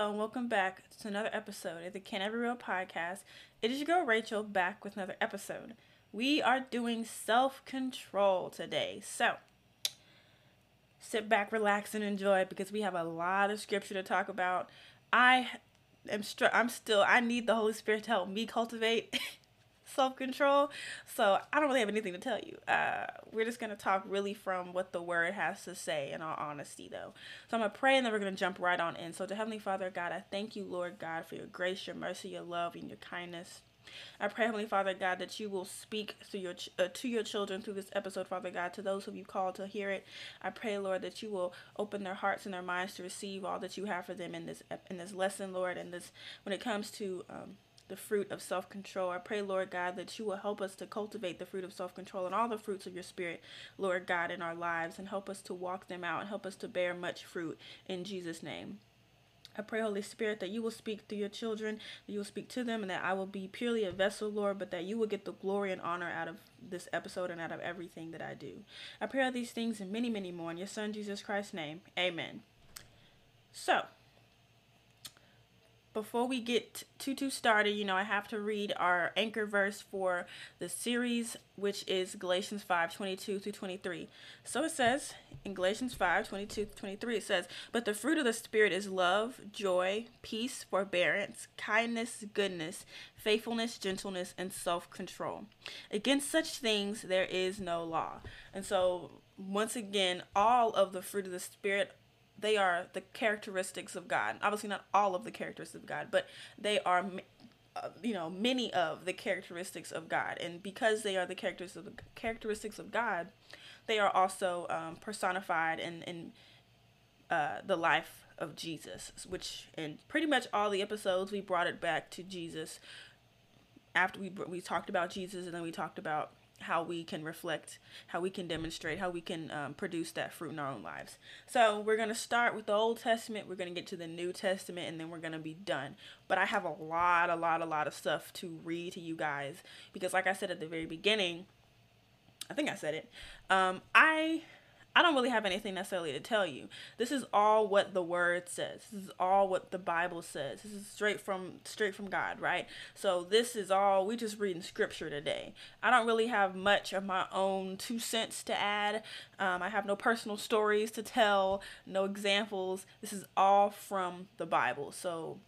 Hello and welcome back to another episode of the Can I Be Real podcast. It is your girl Rachel back with another episode. We are doing self control today. So sit back, relax, and enjoy because we have a lot of scripture to talk about. I am str- I'm still I need the Holy Spirit to help me cultivate self control. So I don't really have anything to tell you. Uh, we're just going to talk really from what the word has to say, in all honesty, though. So I'm going to pray and then we're going to jump right on in. So, to Heavenly Father, God, I thank you, Lord God, for your grace, your mercy, your love, and your kindness. I pray, Heavenly Father God, that you will speak through your uh, to your children through this episode, Father God, to those who you called to hear it. I pray, Lord, that you will open their hearts and their minds to receive all that you have for them in this in this lesson, Lord, and this when it comes to um, the fruit of self control. I pray, Lord God, that you will help us to cultivate the fruit of self control and all the fruits of your Spirit, Lord God, in our lives and help us to walk them out and help us to bear much fruit in Jesus' name. I pray, Holy Spirit, that you will speak to your children, that you will speak to them, and that I will be purely a vessel, Lord, but that you will get the glory and honor out of this episode and out of everything that I do. I pray all these things and many, many more in your Son, Jesus Christ's name. Amen. So, before we get too too started, you know, I have to read our anchor verse for the series, which is Galatians 5, 22 through 23. So it says in Galatians 5, 22 23, it says, But the fruit of the Spirit is love, joy, peace, forbearance, kindness, goodness, faithfulness, gentleness, and self-control. Against such things there is no law. And so once again, all of the fruit of the Spirit they are the characteristics of God. Obviously, not all of the characteristics of God, but they are, uh, you know, many of the characteristics of God. And because they are the characteristics of characteristics of God, they are also um, personified in in uh, the life of Jesus. Which in pretty much all the episodes, we brought it back to Jesus. After we we talked about Jesus, and then we talked about how we can reflect, how we can demonstrate, how we can um, produce that fruit in our own lives. So we're going to start with the Old Testament, we're going to get to the New Testament, and then we're going to be done. But I have a lot, a lot, a lot of stuff to read to you guys because, like I said at the very beginning, I think I said it. Um, I I don't really have anything necessarily to tell you. This is all what the word says. This is all what the Bible says. This is straight from straight from God, right? So this is all we just reading scripture today. I don't really have much of my own two cents to add. Um, I have no personal stories to tell, no examples. This is all from the Bible. So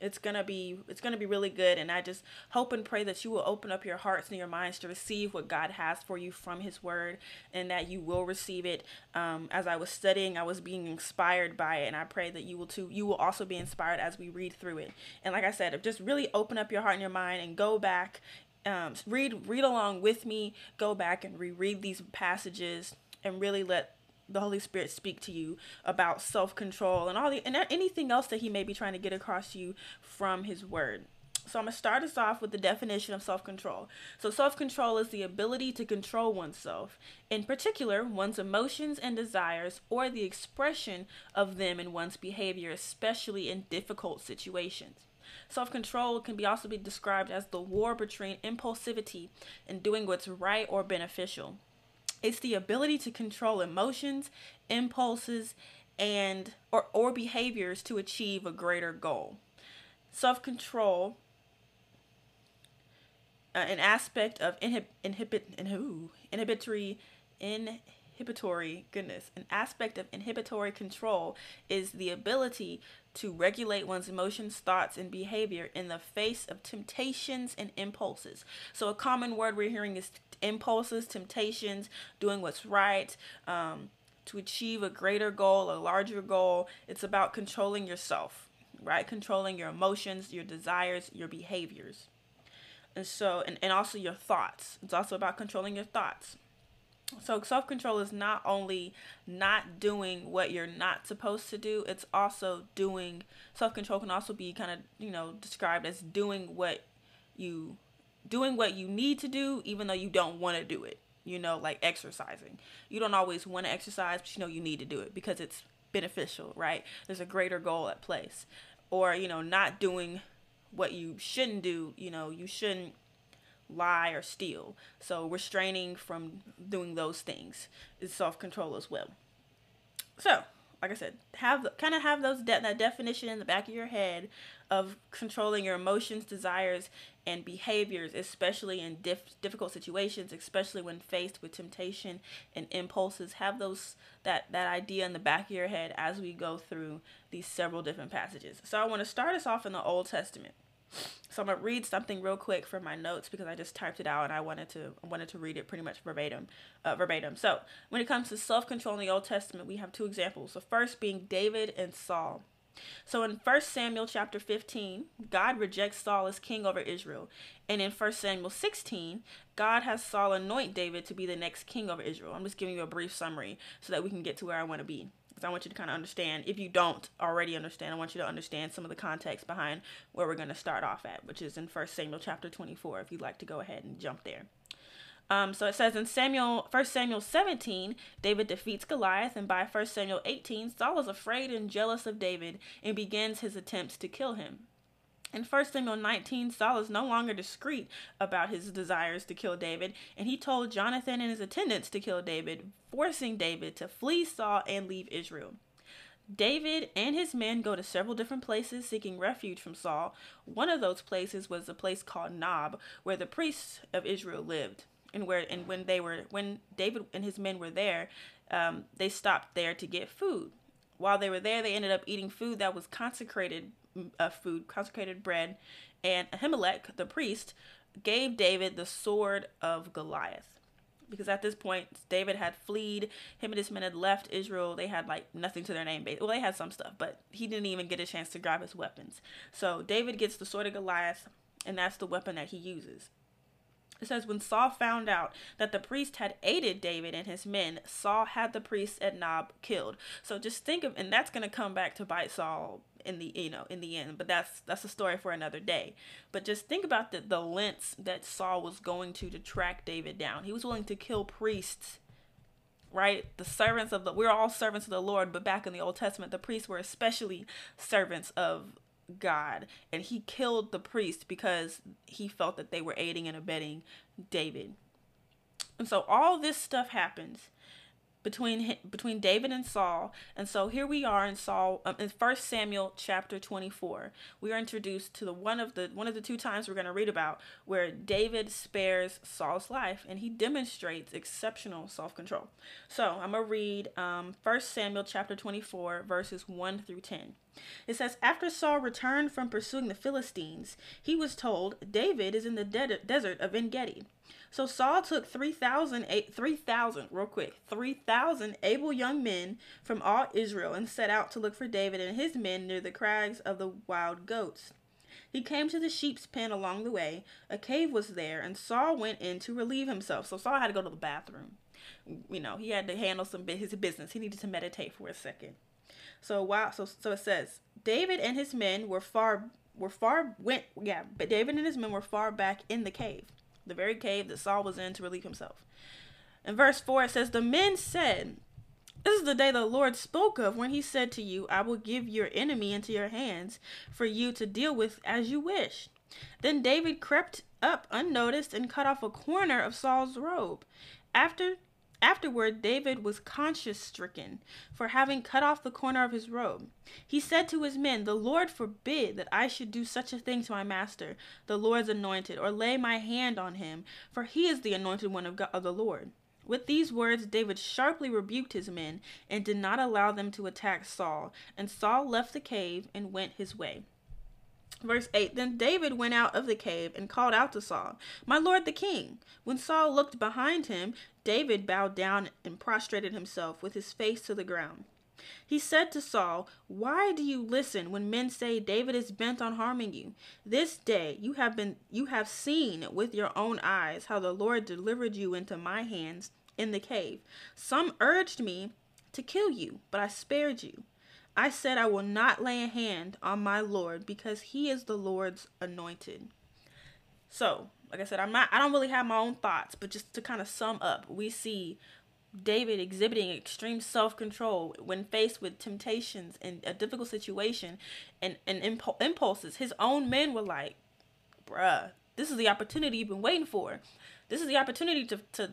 it's gonna be it's gonna be really good. And i just hope and pray that you will open up your hearts and your minds to receive what god has for you from his word and that you will receive it. Um, as i was studying i was being inspired by it. And i pray that you will too you will also be inspired as we read through it. And like i said just really open up your heart and your mind and go back um, read read along with me go back and reread these passages and really let the Holy Spirit speak to you about self control and all the and anything else that He may be trying to get across to you from His Word. So I'm gonna start us off with the definition of self control. So self control is the ability to control oneself, in particular one's emotions and desires, or the expression of them in one's behavior, especially in difficult situations. Self control can be also be described as the war between impulsivity and doing what's right or beneficial. It's the ability to control emotions, impulses, and or, or behaviors to achieve a greater goal. Self-control uh, an aspect of inhib- inhibit inhib- inhibitory inhibitory goodness an aspect of inhibitory control is the ability to regulate one's emotions thoughts and behavior in the face of temptations and impulses so a common word we're hearing is impulses, temptations, doing what's right, um, to achieve a greater goal, a larger goal. It's about controlling yourself, right? Controlling your emotions, your desires, your behaviors. And so, and, and also your thoughts. It's also about controlling your thoughts. So, self control is not only not doing what you're not supposed to do, it's also doing, self control can also be kind of, you know, described as doing what you doing what you need to do even though you don't want to do it you know like exercising. You don't always want to exercise but you know you need to do it because it's beneficial right? There's a greater goal at place. Or you know not doing what you shouldn't do you know you shouldn't lie or steal so restraining from doing those things is self-control as well so like I said, have kind of have those de- that definition in the back of your head of controlling your emotions, desires, and behaviors, especially in dif- difficult situations, especially when faced with temptation and impulses. Have those that that idea in the back of your head as we go through these several different passages. So I want to start us off in the Old Testament. So I'm gonna read something real quick from my notes because I just typed it out and I wanted to I wanted to read it pretty much verbatim, uh, verbatim. So when it comes to self control in the Old Testament, we have two examples. The first being David and Saul. So in 1 Samuel chapter 15, God rejects Saul as king over Israel. And in 1 Samuel 16, God has Saul anoint David to be the next king over Israel. I'm just giving you a brief summary so that we can get to where I want to be. Because I want you to kind of understand, if you don't already understand, I want you to understand some of the context behind where we're going to start off at, which is in 1 Samuel chapter 24, if you'd like to go ahead and jump there. Um, so it says in Samuel, 1 Samuel 17, David defeats Goliath, and by 1 Samuel 18, Saul is afraid and jealous of David and begins his attempts to kill him. In 1 Samuel 19, Saul is no longer discreet about his desires to kill David, and he told Jonathan and his attendants to kill David, forcing David to flee Saul and leave Israel. David and his men go to several different places seeking refuge from Saul. One of those places was a place called Nob, where the priests of Israel lived and where and when they were when David and his men were there, um, they stopped there to get food. While they were there, they ended up eating food that was consecrated uh, food, consecrated bread, and Ahimelech, the priest, gave David the sword of Goliath. Because at this point, David had fled. Him and his men had left Israel. They had like nothing to their name. Well, they had some stuff, but he didn't even get a chance to grab his weapons. So David gets the sword of Goliath, and that's the weapon that he uses. It says, when Saul found out that the priest had aided David and his men, Saul had the priest at Nob killed. So just think of, and that's going to come back to bite Saul in the you know in the end but that's that's a story for another day. But just think about the the lengths that saul was going to to track david down. He was willing to kill priests right? The servants of the we're all servants of the lord but back in the old testament the priests were especially servants of God, and he killed the priest because he felt that they were aiding and abetting David. And so all this stuff happens between between David and Saul. And so here we are in Saul um, in First Samuel chapter 24. We are introduced to the one of the one of the two times we're going to read about where David spares Saul's life and he demonstrates exceptional self-control. So, I'm going to read um, 1 Samuel chapter 24 verses 1 through 10. It says, After Saul returned from pursuing the Philistines, he was told, David is in the de- desert of En Gedi. So Saul took 3,000, 3,000, real quick, 3,000 able young men from all Israel and set out to look for David and his men near the crags of the wild goats. He came to the sheep's pen along the way. A cave was there, and Saul went in to relieve himself. So Saul had to go to the bathroom. You know, he had to handle some his business. He needed to meditate for a second. So wow, so so it says David and his men were far were far went yeah, but David and his men were far back in the cave the very cave that Saul was in to relieve himself. In verse 4, it says, The men said, This is the day the Lord spoke of when he said to you, I will give your enemy into your hands for you to deal with as you wish. Then David crept up unnoticed and cut off a corner of Saul's robe. After Afterward, David was conscience stricken for having cut off the corner of his robe. He said to his men, The Lord forbid that I should do such a thing to my master, the Lord's anointed, or lay my hand on him, for he is the anointed one of, God, of the Lord. With these words, David sharply rebuked his men and did not allow them to attack Saul. And Saul left the cave and went his way. Verse 8 Then David went out of the cave and called out to Saul, My lord the king. When Saul looked behind him, David bowed down and prostrated himself with his face to the ground. He said to Saul, Why do you listen when men say David is bent on harming you? This day you have been you have seen with your own eyes how the Lord delivered you into my hands in the cave. Some urged me to kill you, but I spared you. I said I will not lay a hand on my Lord because he is the Lord's anointed. So, like I said, I'm not I don't really have my own thoughts, but just to kind of sum up, we see David exhibiting extreme self-control when faced with temptations and a difficult situation and, and impu- impulses. His own men were like, bruh, this is the opportunity you've been waiting for. This is the opportunity to, to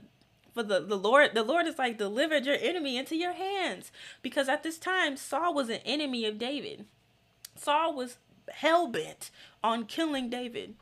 for the, the Lord, the Lord is like delivered your enemy into your hands. Because at this time, Saul was an enemy of David. Saul was hell bent on killing David.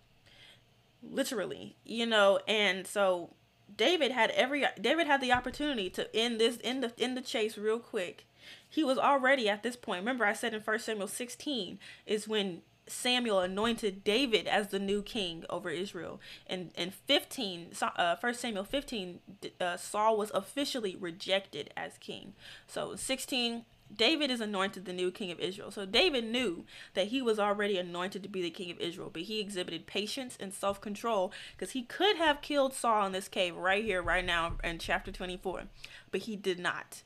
Literally, you know, and so David had every David had the opportunity to end this in the in the chase real quick. He was already at this point. Remember I said in 1 Samuel 16 is when Samuel anointed David as the new king over Israel. And in 15, uh, 1 Samuel 15, uh, Saul was officially rejected as king. So 16, David is anointed the new king of Israel. So David knew that he was already anointed to be the king of Israel, but he exhibited patience and self control because he could have killed Saul in this cave right here, right now in chapter 24, but he did not.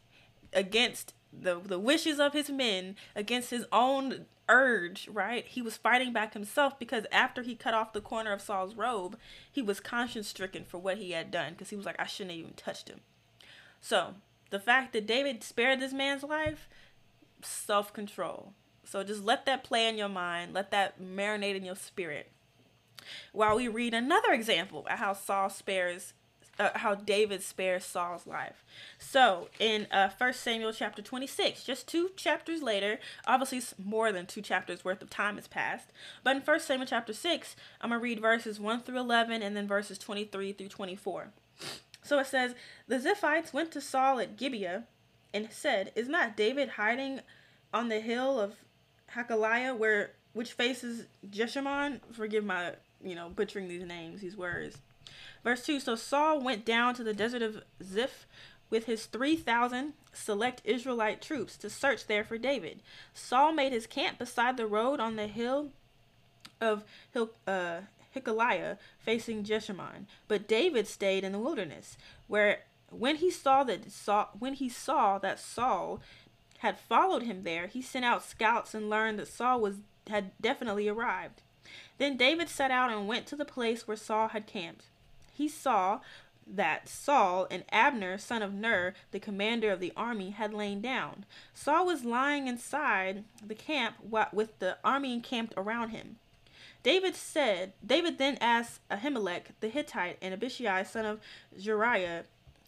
Against the, the wishes of his men, against his own urge, right? He was fighting back himself because after he cut off the corner of Saul's robe, he was conscience stricken for what he had done because he was like, I shouldn't have even touched him. So the fact that David spared this man's life, self control. So just let that play in your mind, let that marinate in your spirit. While we read another example of how Saul spares uh, how David spares Saul's life. So in uh, 1 Samuel chapter 26, just two chapters later, obviously more than two chapters worth of time has passed, but in 1 Samuel chapter 6, I'm going to read verses 1 through 11 and then verses 23 through 24. So it says, The Ziphites went to Saul at Gibeah and said, Is not David hiding on the hill of Hakaliah where which faces Jeshimon? Forgive my, you know, butchering these names, these words. Verse 2 So Saul went down to the desert of Ziph with his 3,000 select Israelite troops to search there for David. Saul made his camp beside the road on the hill of uh, Hikaliah facing Jeshimon, but David stayed in the wilderness, where when he saw that Saul, when he saw that Saul had followed him there, he sent out scouts and learned that Saul was had definitely arrived. Then David set out and went to the place where Saul had camped he saw that Saul and Abner, son of Ner, the commander of the army, had lain down. Saul was lying inside the camp with the army encamped around him. David said, David then asked Ahimelech the Hittite and Abishai, son of Zeruiah,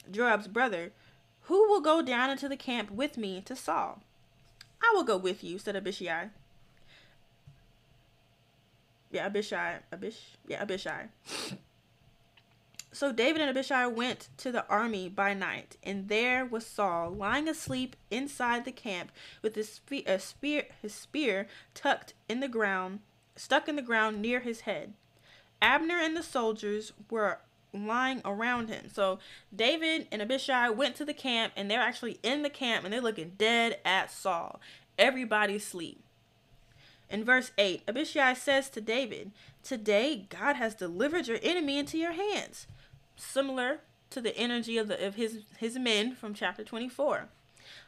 Joab's brother, Who will go down into the camp with me to Saul? I will go with you, said Abishai. Yeah, Abishai. Abish. Yeah, Abishai. So David and Abishai went to the army by night, and there was Saul lying asleep inside the camp with his spear, spear, his spear tucked in the ground, stuck in the ground near his head. Abner and the soldiers were lying around him. So David and Abishai went to the camp, and they're actually in the camp, and they're looking dead at Saul. Everybody's asleep. In verse 8, Abishai says to David, Today God has delivered your enemy into your hands similar to the energy of, the, of his, his men from chapter 24.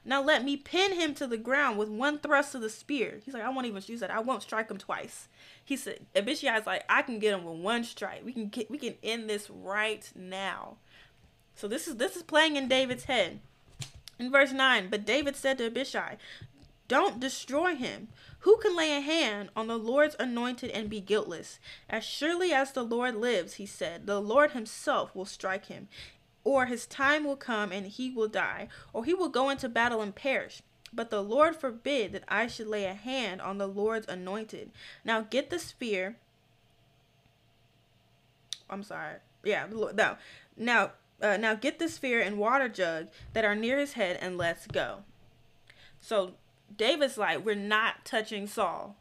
Now let me pin him to the ground with one thrust of the spear. He's like, I won't even use that. I won't strike him twice. He said, Abishai is like, I can get him with one strike. We can get, we can end this right now. So this is this is playing in David's head. In verse 9, but David said to Abishai, Don't destroy him. Who can lay a hand on the Lord's anointed and be guiltless? As surely as the Lord lives, he said, the Lord himself will strike him, or his time will come and he will die, or he will go into battle and perish. But the Lord forbid that I should lay a hand on the Lord's anointed. Now get the spear. I'm sorry. Yeah, no. Now, uh, now get the spear and water jug that are near his head and let's go. So David's like, we're not touching Saul.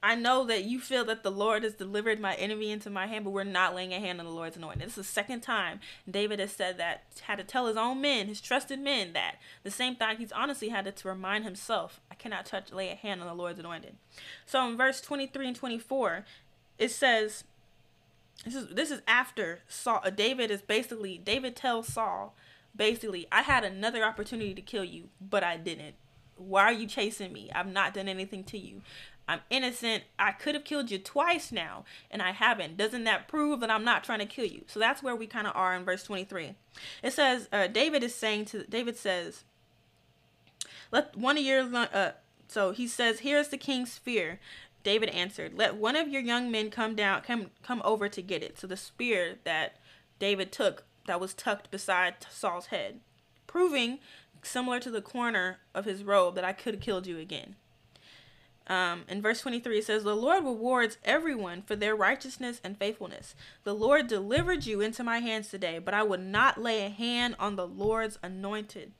I know that you feel that the Lord has delivered my enemy into my hand, but we're not laying a hand on the Lord's anointed. This is the second time David has said that, had to tell his own men, his trusted men, that the same thing he's honestly had to remind himself, I cannot touch, lay a hand on the Lord's anointed. So in verse 23 and 24, it says, this is this is after Saul. Uh, David is basically David tells Saul, basically, I had another opportunity to kill you, but I didn't. Why are you chasing me? I've not done anything to you. I'm innocent. I could have killed you twice now, and I haven't. Doesn't that prove that I'm not trying to kill you? So that's where we kind of are in verse 23. It says, uh, David is saying to, David says, let one of your, uh, so he says, here's the king's spear. David answered, let one of your young men come down, come, come over to get it. So the spear that David took that was tucked beside Saul's head, proving, similar to the corner of his robe, that I could have killed you again. Um, in verse 23, it says, The Lord rewards everyone for their righteousness and faithfulness. The Lord delivered you into my hands today, but I would not lay a hand on the Lord's anointed.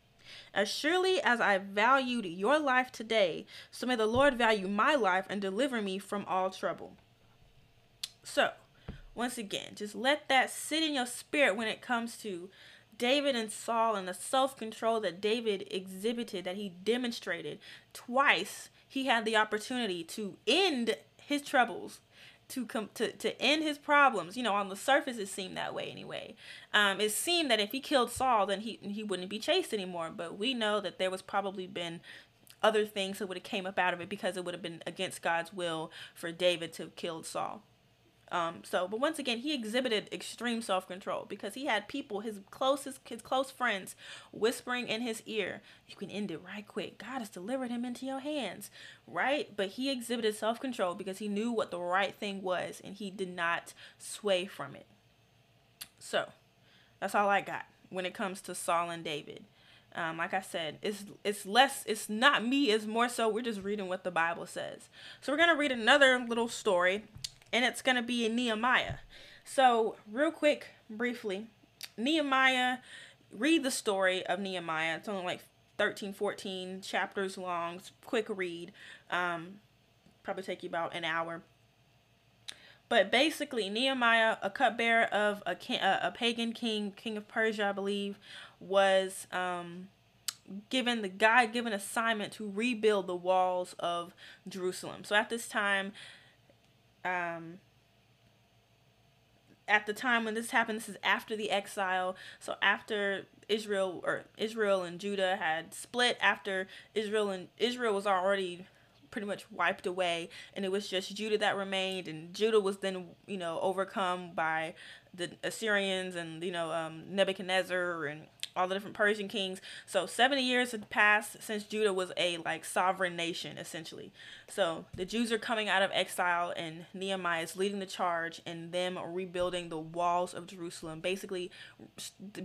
As surely as I valued your life today, so may the Lord value my life and deliver me from all trouble. So, once again, just let that sit in your spirit when it comes to David and Saul and the self control that David exhibited, that he demonstrated. Twice he had the opportunity to end his troubles to come to, to end his problems. You know on the surface it seemed that way anyway. Um, it seemed that if he killed saul then he he wouldn't be chased anymore. But we know that there was probably been other things that would have came up out of it because it would have been against god's will for david to have killed saul um, so, but once again, he exhibited extreme self control because he had people, his closest, his close friends, whispering in his ear, "You can end it right quick. God has delivered him into your hands." Right? But he exhibited self control because he knew what the right thing was, and he did not sway from it. So, that's all I got when it comes to Saul and David. Um, like I said, it's it's less. It's not me. It's more so we're just reading what the Bible says. So we're gonna read another little story and it's going to be in Nehemiah. So, real quick, briefly, Nehemiah, read the story of Nehemiah. It's only like 13, 14 chapters long. quick read. Um, probably take you about an hour. But basically, Nehemiah, a cupbearer of a, a pagan king, king of Persia, I believe, was um, given the God given assignment to rebuild the walls of Jerusalem. So at this time, um, at the time when this happened, this is after the exile. So after Israel or Israel and Judah had split, after Israel and Israel was already pretty much wiped away, and it was just Judah that remained, and Judah was then you know overcome by the Assyrians and you know um, Nebuchadnezzar and all the different Persian kings. So 70 years had passed since Judah was a like sovereign nation essentially. So the Jews are coming out of exile and Nehemiah is leading the charge in them rebuilding the walls of Jerusalem, basically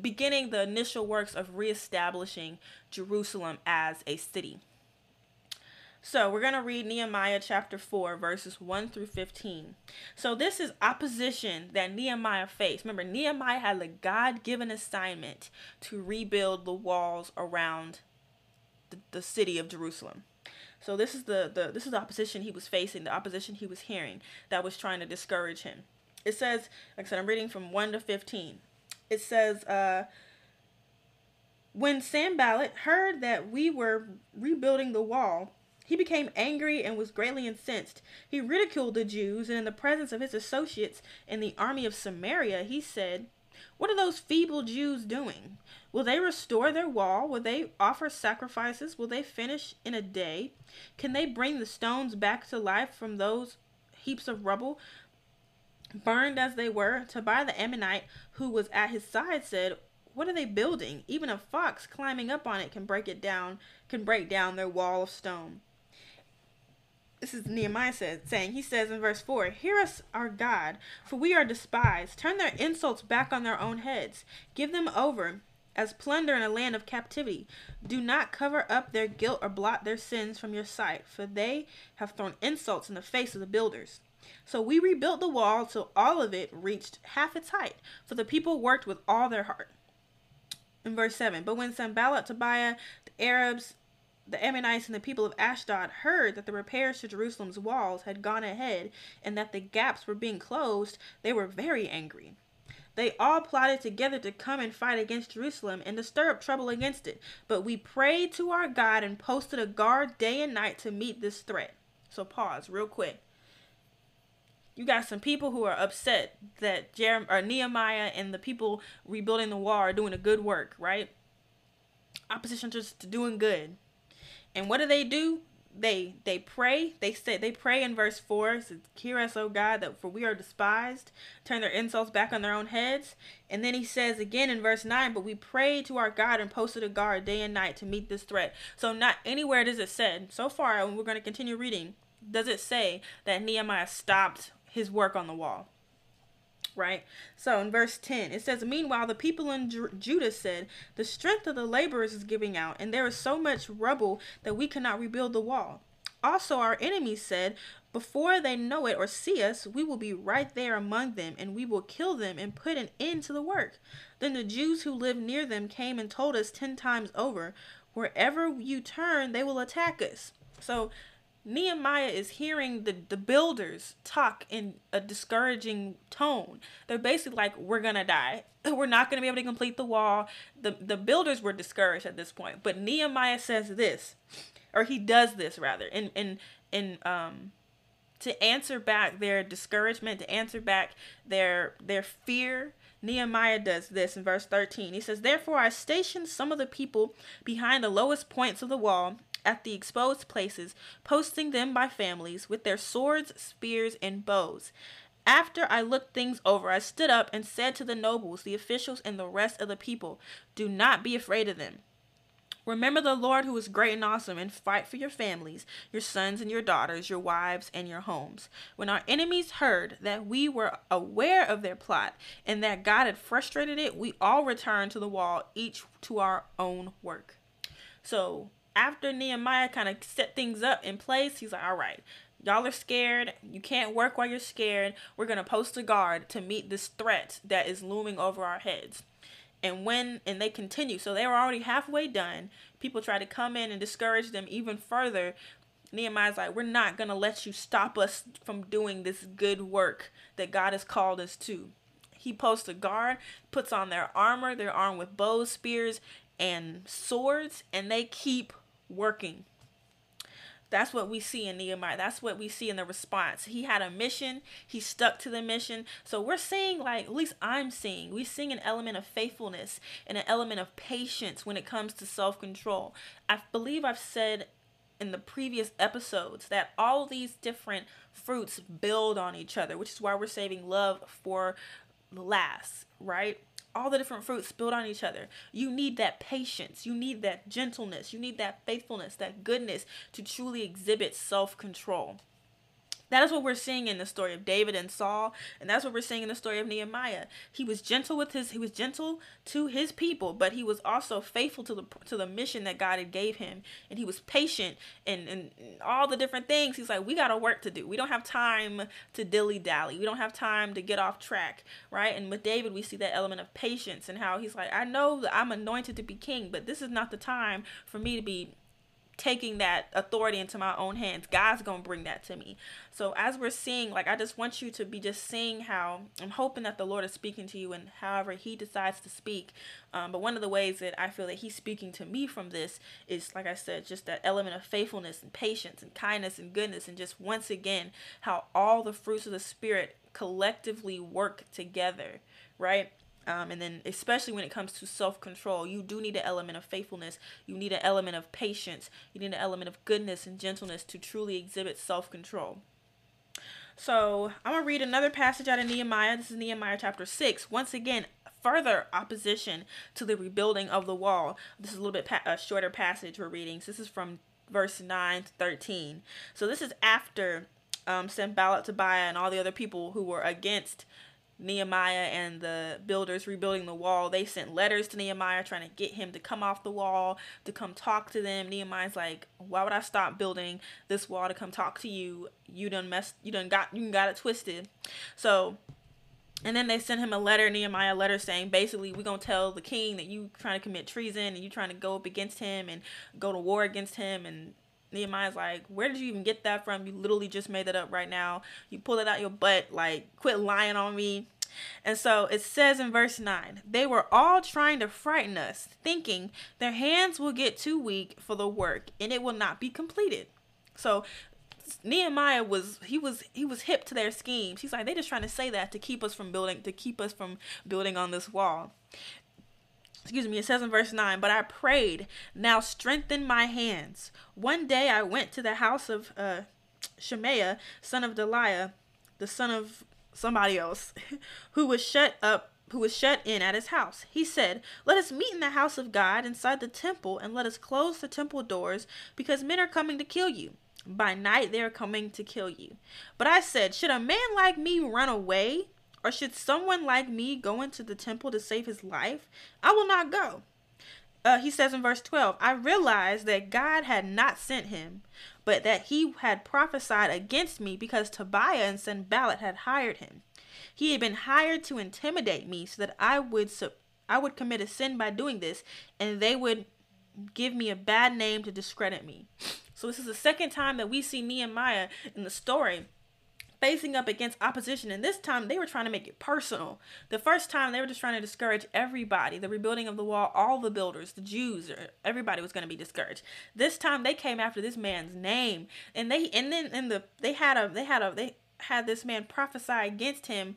beginning the initial works of reestablishing Jerusalem as a city. So we're going to read Nehemiah chapter 4, verses 1 through 15. So this is opposition that Nehemiah faced. Remember, Nehemiah had a God given assignment to rebuild the walls around the, the city of Jerusalem. So this is the, the this is the opposition he was facing, the opposition he was hearing that was trying to discourage him. It says, like I said, I'm reading from 1 to 15. It says, uh, when Sanballat heard that we were rebuilding the wall, he became angry and was greatly incensed. He ridiculed the Jews, and in the presence of his associates in the army of Samaria, he said, What are those feeble Jews doing? Will they restore their wall? Will they offer sacrifices? Will they finish in a day? Can they bring the stones back to life from those heaps of rubble? Burned as they were, Tobiah the Ammonite, who was at his side, said, What are they building? Even a fox climbing up on it can break it down, can break down their wall of stone this is Nehemiah says, saying, he says in verse 4, Hear us, our God, for we are despised. Turn their insults back on their own heads. Give them over as plunder in a land of captivity. Do not cover up their guilt or blot their sins from your sight, for they have thrown insults in the face of the builders. So we rebuilt the wall till all of it reached half its height, for the people worked with all their heart. In verse 7, but when Sanballat, Tobiah, the Arabs, the Ammonites and the people of Ashdod heard that the repairs to Jerusalem's walls had gone ahead and that the gaps were being closed, they were very angry. They all plotted together to come and fight against Jerusalem and to stir up trouble against it. But we prayed to our God and posted a guard day and night to meet this threat. So pause real quick. You got some people who are upset that Jeremiah or Nehemiah and the people rebuilding the wall are doing a good work, right? Opposition just doing good. And what do they do? They they pray. They say they pray in verse four. Says, "Hear us, O God, that for we are despised." Turn their insults back on their own heads. And then he says again in verse nine, "But we prayed to our God and posted a guard day and night to meet this threat." So not anywhere does it said so far, and we're going to continue reading. Does it say that Nehemiah stopped his work on the wall? Right? So in verse 10, it says, Meanwhile, the people in Ju- Judah said, The strength of the laborers is giving out, and there is so much rubble that we cannot rebuild the wall. Also, our enemies said, Before they know it or see us, we will be right there among them, and we will kill them and put an end to the work. Then the Jews who lived near them came and told us ten times over, Wherever you turn, they will attack us. So Nehemiah is hearing the, the builders talk in a discouraging tone. They're basically like, We're gonna die. We're not gonna be able to complete the wall. The the builders were discouraged at this point. But Nehemiah says this, or he does this rather, in in in um to answer back their discouragement, to answer back their their fear. Nehemiah does this in verse 13. He says, Therefore I stationed some of the people behind the lowest points of the wall at the exposed places, posting them by families with their swords, spears, and bows. After I looked things over, I stood up and said to the nobles, the officials, and the rest of the people, Do not be afraid of them. Remember the Lord who is great and awesome, and fight for your families, your sons and your daughters, your wives and your homes. When our enemies heard that we were aware of their plot and that God had frustrated it, we all returned to the wall, each to our own work. So after Nehemiah kind of set things up in place, he's like, all right, y'all are scared. You can't work while you're scared. We're going to post a guard to meet this threat that is looming over our heads. And when, and they continue. So they were already halfway done. People try to come in and discourage them even further. Nehemiah's like, we're not going to let you stop us from doing this good work that God has called us to. He posts a guard, puts on their armor. They're armed with bows, spears, and swords, and they keep working. That's what we see in Nehemiah. That's what we see in the response. He had a mission. He stuck to the mission. So we're seeing, like, at least I'm seeing, we're seeing an element of faithfulness and an element of patience when it comes to self control. I believe I've said in the previous episodes that all these different fruits build on each other, which is why we're saving love for last, right? All the different fruits build on each other. You need that patience. You need that gentleness. You need that faithfulness, that goodness to truly exhibit self control. That is what we're seeing in the story of David and Saul, and that's what we're seeing in the story of Nehemiah. He was gentle with his he was gentle to his people, but he was also faithful to the to the mission that God had gave him, and he was patient and and all the different things. He's like, we got a work to do. We don't have time to dilly dally. We don't have time to get off track, right? And with David, we see that element of patience and how he's like, I know that I'm anointed to be king, but this is not the time for me to be taking that authority into my own hands. God's going to bring that to me. So as we're seeing, like I just want you to be just seeing how I'm hoping that the Lord is speaking to you and however he decides to speak. Um, but one of the ways that I feel that he's speaking to me from this is like I said, just that element of faithfulness and patience and kindness and goodness and just once again how all the fruits of the spirit collectively work together, right? Um, and then, especially when it comes to self control, you do need an element of faithfulness. You need an element of patience. You need an element of goodness and gentleness to truly exhibit self control. So, I'm going to read another passage out of Nehemiah. This is Nehemiah chapter 6. Once again, further opposition to the rebuilding of the wall. This is a little bit pa- a shorter passage we're reading. So this is from verse 9 to 13. So, this is after um, Sanballat, Tobiah, and all the other people who were against Nehemiah and the builders rebuilding the wall, they sent letters to Nehemiah trying to get him to come off the wall, to come talk to them. Nehemiah's like, Why would I stop building this wall to come talk to you? You done messed you done got you got it twisted. So and then they sent him a letter, Nehemiah letter saying basically we're gonna tell the king that you trying to commit treason and you trying to go up against him and go to war against him and Nehemiah's like, where did you even get that from? You literally just made that up right now. You pulled it out your butt. Like, quit lying on me. And so it says in verse 9, they were all trying to frighten us, thinking their hands will get too weak for the work and it will not be completed. So Nehemiah was he was he was hip to their schemes. He's like they just trying to say that to keep us from building to keep us from building on this wall excuse me, it says in verse 9, but I prayed, now strengthen my hands. One day I went to the house of uh, Shemaiah, son of Delaiah, the son of somebody else, who was shut up who was shut in at his house. He said, Let us meet in the house of God inside the temple, and let us close the temple doors, because men are coming to kill you. By night they are coming to kill you. But I said, Should a man like me run away? Or should someone like me go into the temple to save his life? I will not go. Uh, he says in verse 12, I realized that God had not sent him, but that he had prophesied against me because Tobiah and Sanballat had hired him. He had been hired to intimidate me so that I would I would commit a sin by doing this, and they would give me a bad name to discredit me. So this is the second time that we see Nehemiah in the story facing up against opposition. And this time they were trying to make it personal. The first time they were just trying to discourage everybody the rebuilding of the wall all the builders the jews everybody was going to be discouraged. This time they came after this man's name. And they and then in the they had a they had a they had this man prophesy against him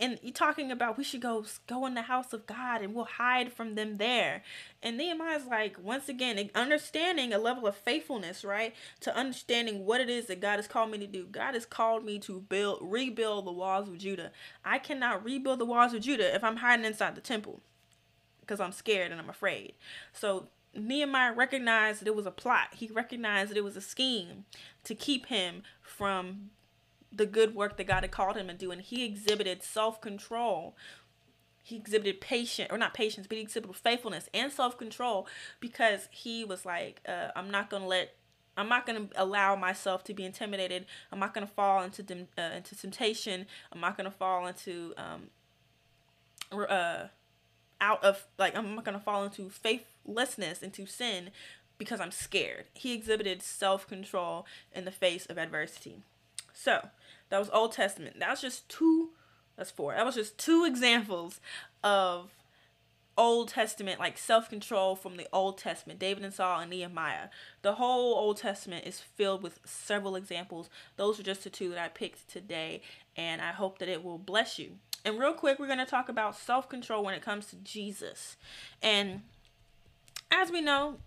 and you talking about we should go go in the house of God and we'll hide from them there. And Nehemiah's like once again understanding a level of faithfulness, right? To understanding what it is that God has called me to do. God has called me to build rebuild the walls of Judah. I cannot rebuild the walls of Judah if I'm hiding inside the temple because I'm scared and I'm afraid. So Nehemiah recognized that it was a plot. He recognized that it was a scheme to keep him from the good work that God had called him to do, and he exhibited self control. He exhibited patience, or not patience, but he exhibited faithfulness and self control because he was like, uh, I'm not going to let I'm not going to allow myself to be intimidated. I'm not going to fall into uh, into temptation. I'm not going to fall into um uh out of like I'm not going to fall into faithlessness into sin because I'm scared. He exhibited self-control in the face of adversity. So, that was Old Testament. That was just two, that's four. That was just two examples of Old Testament, like self control from the Old Testament, David and Saul and Nehemiah. The whole Old Testament is filled with several examples. Those are just the two that I picked today, and I hope that it will bless you. And real quick, we're going to talk about self control when it comes to Jesus. And as we know,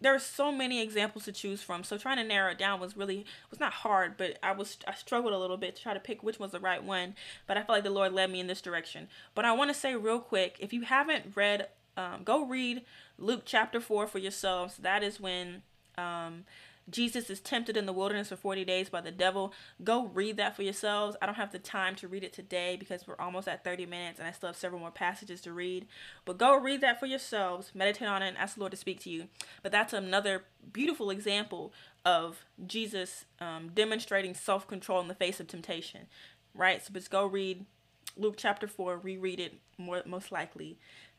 there are so many examples to choose from. So trying to narrow it down was really was not hard but i was i struggled a little bit to try to pick which was the right one but i felt like the lord led me in this direction. But i want to say real quick if you haven't read um, go read luke chapter 4 for yourselves. That is when um, Jesus is tempted in the wilderness for 40 days by the devil. Go read that for yourselves. I don't have the time to read it today because we're almost at 30 minutes and I still have several more passages to read. But go read that for yourselves, meditate on it, and ask the Lord to speak to you. But that's another beautiful example of Jesus um, demonstrating self control in the face of temptation, right? So just go read Luke chapter 4, reread it more, most likely.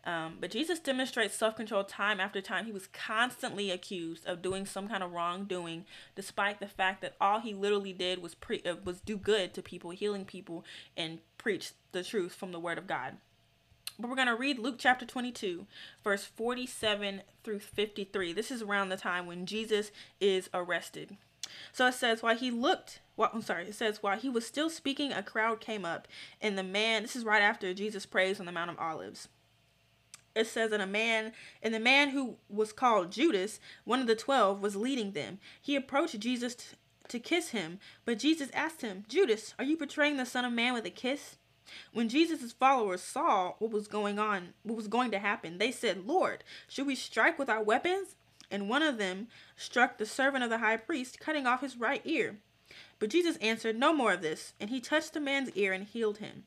Um, but Jesus demonstrates self control time after time. He was constantly accused of doing some kind of wrongdoing, despite the fact that all he literally did was pre- uh, was do good to people, healing people, and preach the truth from the Word of God. But we're going to read Luke chapter 22, verse 47 through 53. This is around the time when Jesus is arrested. So it says, while he looked, well, I'm sorry, it says, while he was still speaking, a crowd came up, and the man, this is right after Jesus prays on the Mount of Olives it says that a man and the man who was called Judas, one of the twelve, was leading them. He approached Jesus t- to kiss him, but Jesus asked him, Judas, are you betraying the Son of Man with a kiss? When Jesus' followers saw what was going on, what was going to happen, they said, Lord, should we strike with our weapons? And one of them struck the servant of the high priest, cutting off his right ear. But Jesus answered, No more of this. And he touched the man's ear and healed him.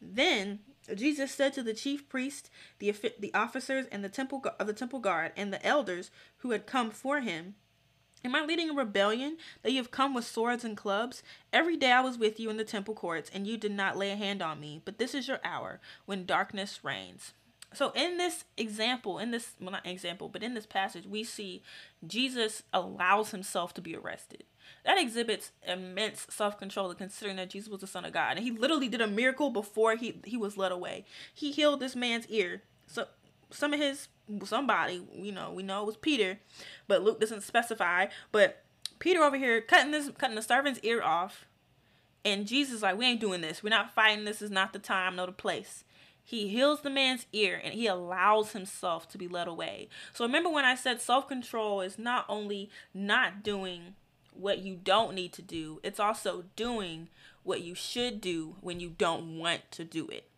Then Jesus said to the chief priests, the, the officers, and the temple of the temple guard, and the elders who had come for him, Am I leading a rebellion that you have come with swords and clubs? Every day I was with you in the temple courts, and you did not lay a hand on me. But this is your hour when darkness reigns. So, in this example, in this, well, not example, but in this passage, we see Jesus allows himself to be arrested that exhibits immense self-control considering that Jesus was the son of God. And he literally did a miracle before he he was led away. He healed this man's ear. So some of his somebody, you know, we know it was Peter, but Luke doesn't specify, but Peter over here cutting this cutting the servant's ear off. And Jesus like, we ain't doing this. We're not fighting. This is not the time, nor the place. He heals the man's ear and he allows himself to be led away. So remember when I said self control is not only not doing what you don't need to do, it's also doing what you should do when you don't want to do it.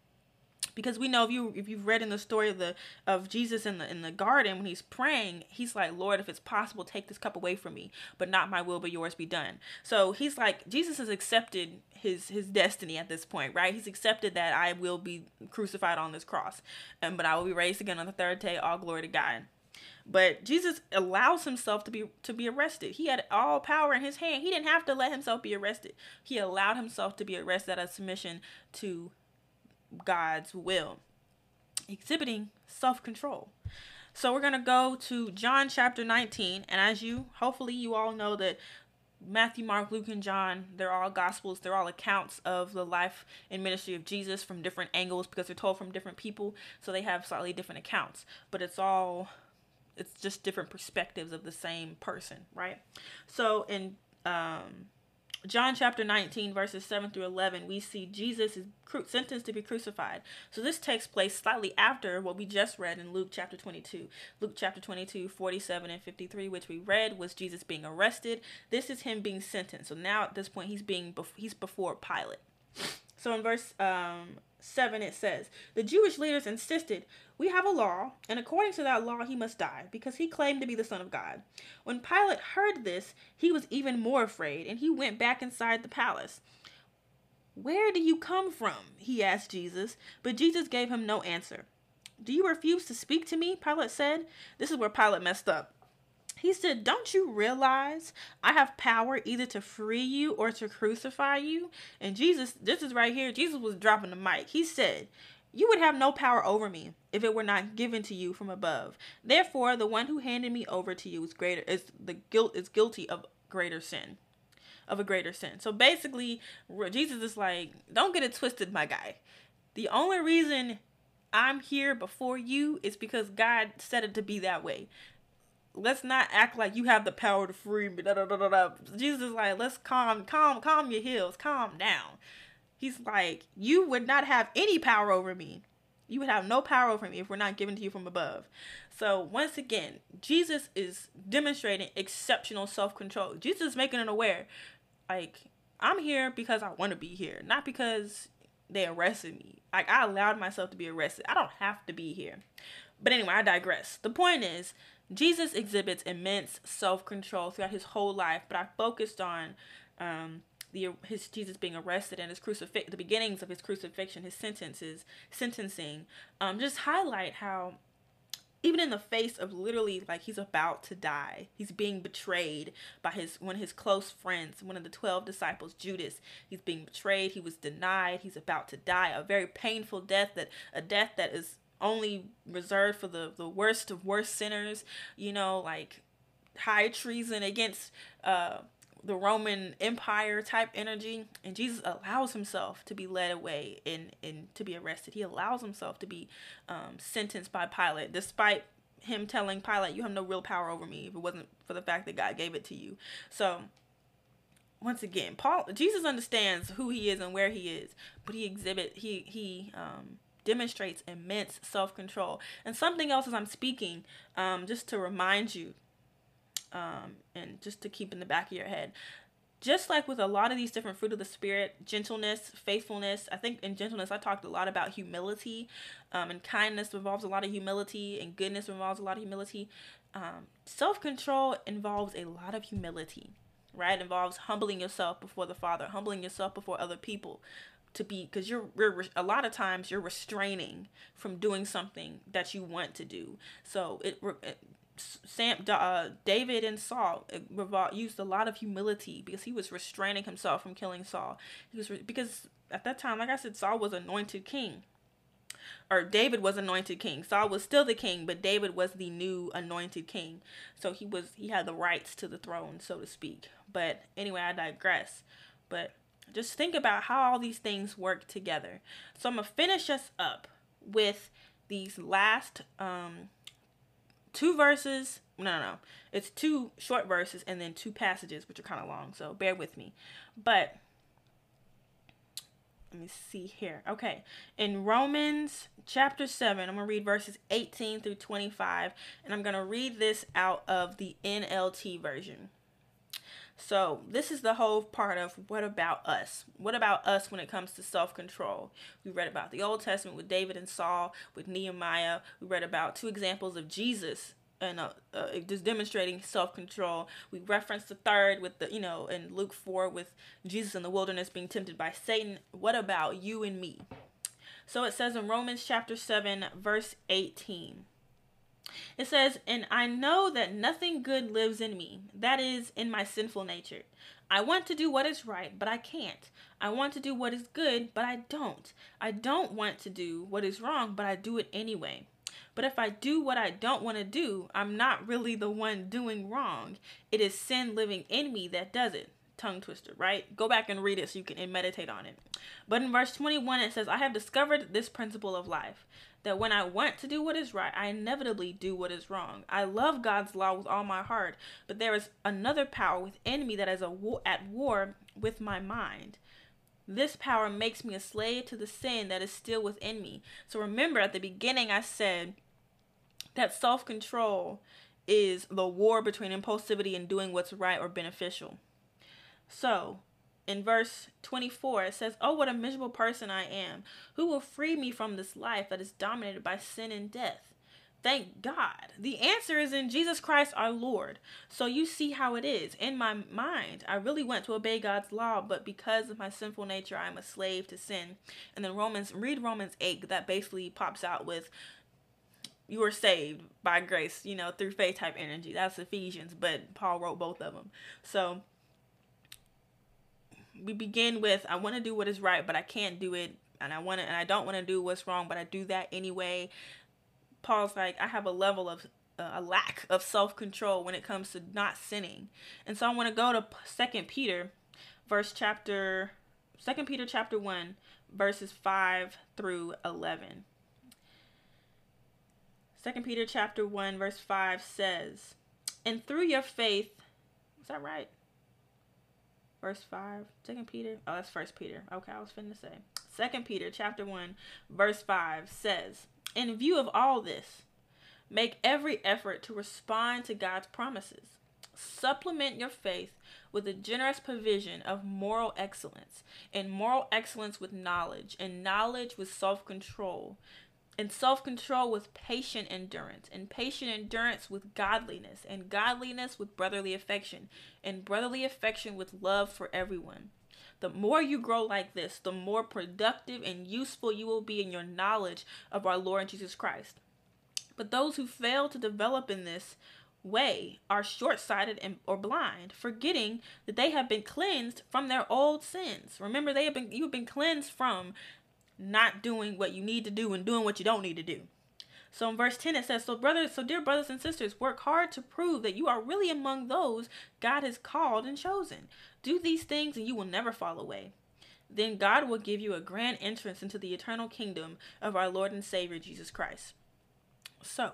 because we know if you if you've read in the story of the of Jesus in the in the garden when he's praying, he's like, Lord, if it's possible, take this cup away from me, but not my will, but yours be done. So he's like, Jesus has accepted his his destiny at this point, right? He's accepted that I will be crucified on this cross, and but I will be raised again on the third day. All glory to God. But Jesus allows himself to be to be arrested. He had all power in his hand. He didn't have to let himself be arrested. He allowed himself to be arrested as submission to God's will, exhibiting self control. So we're going to go to John chapter 19. And as you, hopefully, you all know that Matthew, Mark, Luke, and John, they're all gospels. They're all accounts of the life and ministry of Jesus from different angles because they're told from different people. So they have slightly different accounts. But it's all, it's just different perspectives of the same person, right? So in um, John chapter 19, verses 7 through 11, we see Jesus is sentenced to be crucified. So this takes place slightly after what we just read in Luke chapter 22. Luke chapter 22, 47 and 53, which we read was Jesus being arrested. This is him being sentenced. So now at this point, he's being he's before Pilate. So in verse um, 7, it says, The Jewish leaders insisted, We have a law, and according to that law, he must die, because he claimed to be the Son of God. When Pilate heard this, he was even more afraid, and he went back inside the palace. Where do you come from? he asked Jesus, but Jesus gave him no answer. Do you refuse to speak to me? Pilate said. This is where Pilate messed up. He said, Don't you realize I have power either to free you or to crucify you? And Jesus, this is right here, Jesus was dropping the mic. He said, You would have no power over me if it were not given to you from above. Therefore, the one who handed me over to you is greater is the guilt is guilty of greater sin. Of a greater sin. So basically, Jesus is like, Don't get it twisted, my guy. The only reason I'm here before you is because God said it to be that way let's not act like you have the power to free me. Da, da, da, da, da. Jesus is like, let's calm, calm, calm your heels, calm down. He's like, you would not have any power over me. You would have no power over me if we're not given to you from above. So once again, Jesus is demonstrating exceptional self-control. Jesus is making it aware, like I'm here because I want to be here, not because they arrested me. Like I allowed myself to be arrested. I don't have to be here. But anyway, I digress. The point is, Jesus exhibits immense self control throughout his whole life, but I focused on um, the his Jesus being arrested and his crucifix, the beginnings of his crucifixion, his sentences, sentencing. Um, just highlight how even in the face of literally like he's about to die he's being betrayed by his one of his close friends one of the 12 disciples judas he's being betrayed he was denied he's about to die a very painful death that a death that is only reserved for the the worst of worst sinners you know like high treason against uh the Roman Empire type energy, and Jesus allows himself to be led away and, and to be arrested. He allows himself to be um, sentenced by Pilate, despite him telling Pilate, "You have no real power over me if it wasn't for the fact that God gave it to you." So, once again, Paul Jesus understands who he is and where he is, but he exhibit he he um, demonstrates immense self control. And something else as I'm speaking, um, just to remind you, um, and just to keep in the back of your head. Just like with a lot of these different fruit of the spirit, gentleness, faithfulness. I think in gentleness, I talked a lot about humility, um, and kindness involves a lot of humility, and goodness involves a lot of humility. Um, Self control involves a lot of humility, right? It involves humbling yourself before the Father, humbling yourself before other people, to be because you're, you're a lot of times you're restraining from doing something that you want to do so it, it Sam, uh, David and Saul used a lot of humility because he was restraining himself from killing Saul. He was because at that time, like I said, Saul was anointed king, or David was anointed king. Saul was still the king, but David was the new anointed king. So he was he had the rights to the throne, so to speak. But anyway, I digress. But just think about how all these things work together. So I'm gonna finish us up with these last um, two verses. No, no, no. It's two short verses and then two passages, which are kind of long. So bear with me. But let me see here. Okay. In Romans chapter 7, I'm going to read verses 18 through 25. And I'm going to read this out of the NLT version. So, this is the whole part of what about us? What about us when it comes to self control? We read about the Old Testament with David and Saul, with Nehemiah. We read about two examples of Jesus and uh, uh, just demonstrating self control. We referenced the third with the, you know, in Luke 4 with Jesus in the wilderness being tempted by Satan. What about you and me? So it says in Romans chapter 7, verse 18. It says, And I know that nothing good lives in me, that is, in my sinful nature. I want to do what is right, but I can't. I want to do what is good, but I don't. I don't want to do what is wrong, but I do it anyway. But if I do what I don't want to do, I'm not really the one doing wrong. It is sin living in me that does it. Tongue twister, right? Go back and read it so you can meditate on it. But in verse 21, it says, I have discovered this principle of life that when I want to do what is right, I inevitably do what is wrong. I love God's law with all my heart, but there is another power within me that is at war with my mind. This power makes me a slave to the sin that is still within me. So remember, at the beginning, I said that self control is the war between impulsivity and doing what's right or beneficial. So, in verse 24, it says, Oh, what a miserable person I am. Who will free me from this life that is dominated by sin and death? Thank God. The answer is in Jesus Christ our Lord. So you see how it is. In my mind, I really want to obey God's law, but because of my sinful nature, I'm a slave to sin. And then Romans, read Romans 8, that basically pops out with you are saved by grace, you know, through faith type energy. That's Ephesians, but Paul wrote both of them. So we begin with I want to do what is right, but I can't do it, and I want to, and I don't want to do what's wrong, but I do that anyway. Paul's like, I have a level of uh, a lack of self control when it comes to not sinning, and so I want to go to Second Peter, verse chapter, Second Peter chapter one, verses five through eleven. Second Peter chapter 1 verse 5 says, "And through your faith, is that right? Verse 5, Second Peter. Oh, that's First Peter. Okay, I was finna say. Second Peter chapter 1 verse 5 says, "In view of all this, make every effort to respond to God's promises. Supplement your faith with a generous provision of moral excellence, and moral excellence with knowledge, and knowledge with self control, and self control with patient endurance, and patient endurance with godliness, and godliness with brotherly affection, and brotherly affection with love for everyone. The more you grow like this, the more productive and useful you will be in your knowledge of our Lord Jesus Christ. But those who fail to develop in this way are short sighted and or blind, forgetting that they have been cleansed from their old sins. Remember, they have been you've been cleansed from not doing what you need to do and doing what you don't need to do. So in verse 10 it says, So brothers, so dear brothers and sisters, work hard to prove that you are really among those God has called and chosen. Do these things and you will never fall away. Then God will give you a grand entrance into the eternal kingdom of our Lord and Savior Jesus Christ. So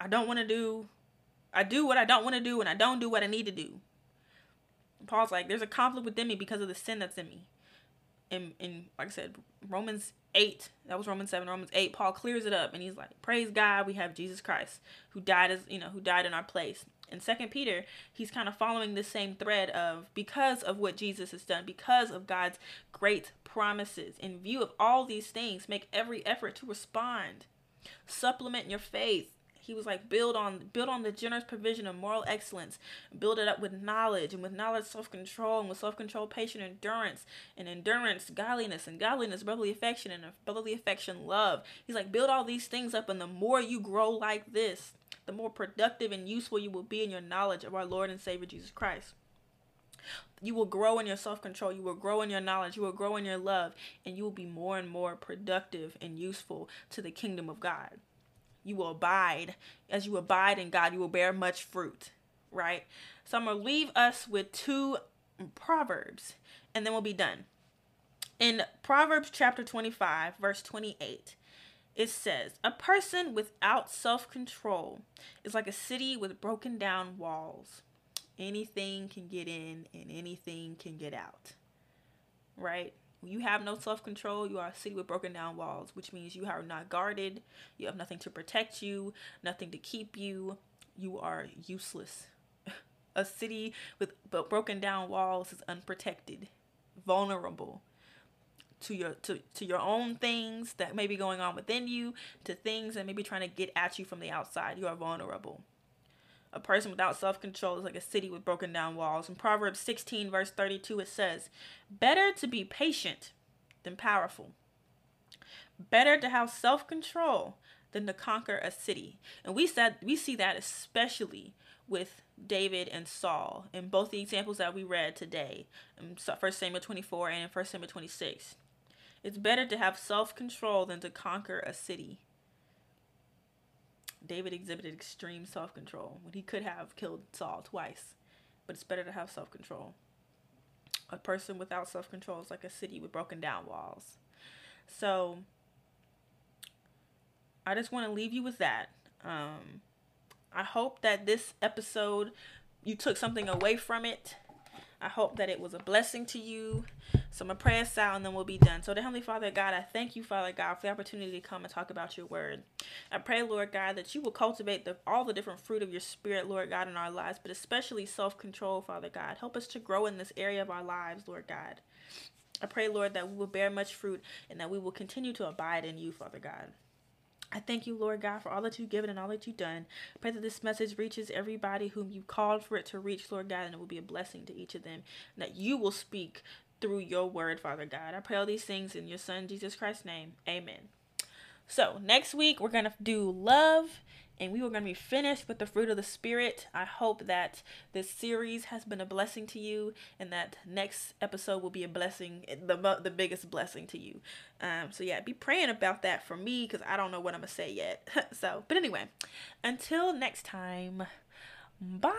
I don't want to do I do what I don't want to do and I don't do what I need to do. Paul's like, there's a conflict within me because of the sin that's in me in, in like I said, Romans 8, that was Romans 7, Romans 8, Paul clears it up and he's like, Praise God, we have Jesus Christ who died as you know, who died in our place. In Second Peter, he's kind of following the same thread of because of what Jesus has done, because of God's great promises, in view of all these things, make every effort to respond. Supplement your faith he was like build on build on the generous provision of moral excellence build it up with knowledge and with knowledge self-control and with self-control patient endurance and endurance godliness and godliness brotherly affection and brotherly affection love he's like build all these things up and the more you grow like this the more productive and useful you will be in your knowledge of our lord and savior jesus christ you will grow in your self control. You will grow in your knowledge. You will grow in your love. And you will be more and more productive and useful to the kingdom of God you will abide. As you abide in God, you will bear much fruit, right? So I'm going to leave us with two Proverbs and then we'll be done. In Proverbs chapter 25, verse 28, it says, A person without self control is like a city with broken down walls. Anything can get in and anything can get out, right? You have no self control, you are a city with broken down walls, which means you are not guarded, you have nothing to protect you, nothing to keep you, you are useless. A city with broken down walls is unprotected, vulnerable to your to, to your own things that may be going on within you, to things that may be trying to get at you from the outside. You are vulnerable. A person without self control is like a city with broken down walls. In Proverbs 16, verse 32, it says, Better to be patient than powerful. Better to have self control than to conquer a city. And we said we see that especially with David and Saul in both the examples that we read today, in 1 Samuel 24 and in 1 Samuel 26. It's better to have self control than to conquer a city. David exhibited extreme self control when he could have killed Saul twice, but it's better to have self control. A person without self control is like a city with broken down walls. So, I just want to leave you with that. Um, I hope that this episode you took something away from it. I hope that it was a blessing to you. So I'm going to pray out and then we'll be done. So, the Heavenly Father, God, I thank you, Father God, for the opportunity to come and talk about your word. I pray, Lord God, that you will cultivate the, all the different fruit of your spirit, Lord God, in our lives, but especially self control, Father God. Help us to grow in this area of our lives, Lord God. I pray, Lord, that we will bear much fruit and that we will continue to abide in you, Father God. I thank you, Lord God, for all that you've given and all that you've done. Pray that this message reaches everybody whom you called for it to reach, Lord God, and it will be a blessing to each of them. And that you will speak through your word, Father God. I pray all these things in your Son, Jesus Christ's name. Amen. So, next week, we're going to do love and we were going to be finished with the fruit of the spirit. I hope that this series has been a blessing to you and that next episode will be a blessing the, the biggest blessing to you. Um, so yeah be praying about that for me because i don't know what i'm gonna say yet. So but anyway until next time bye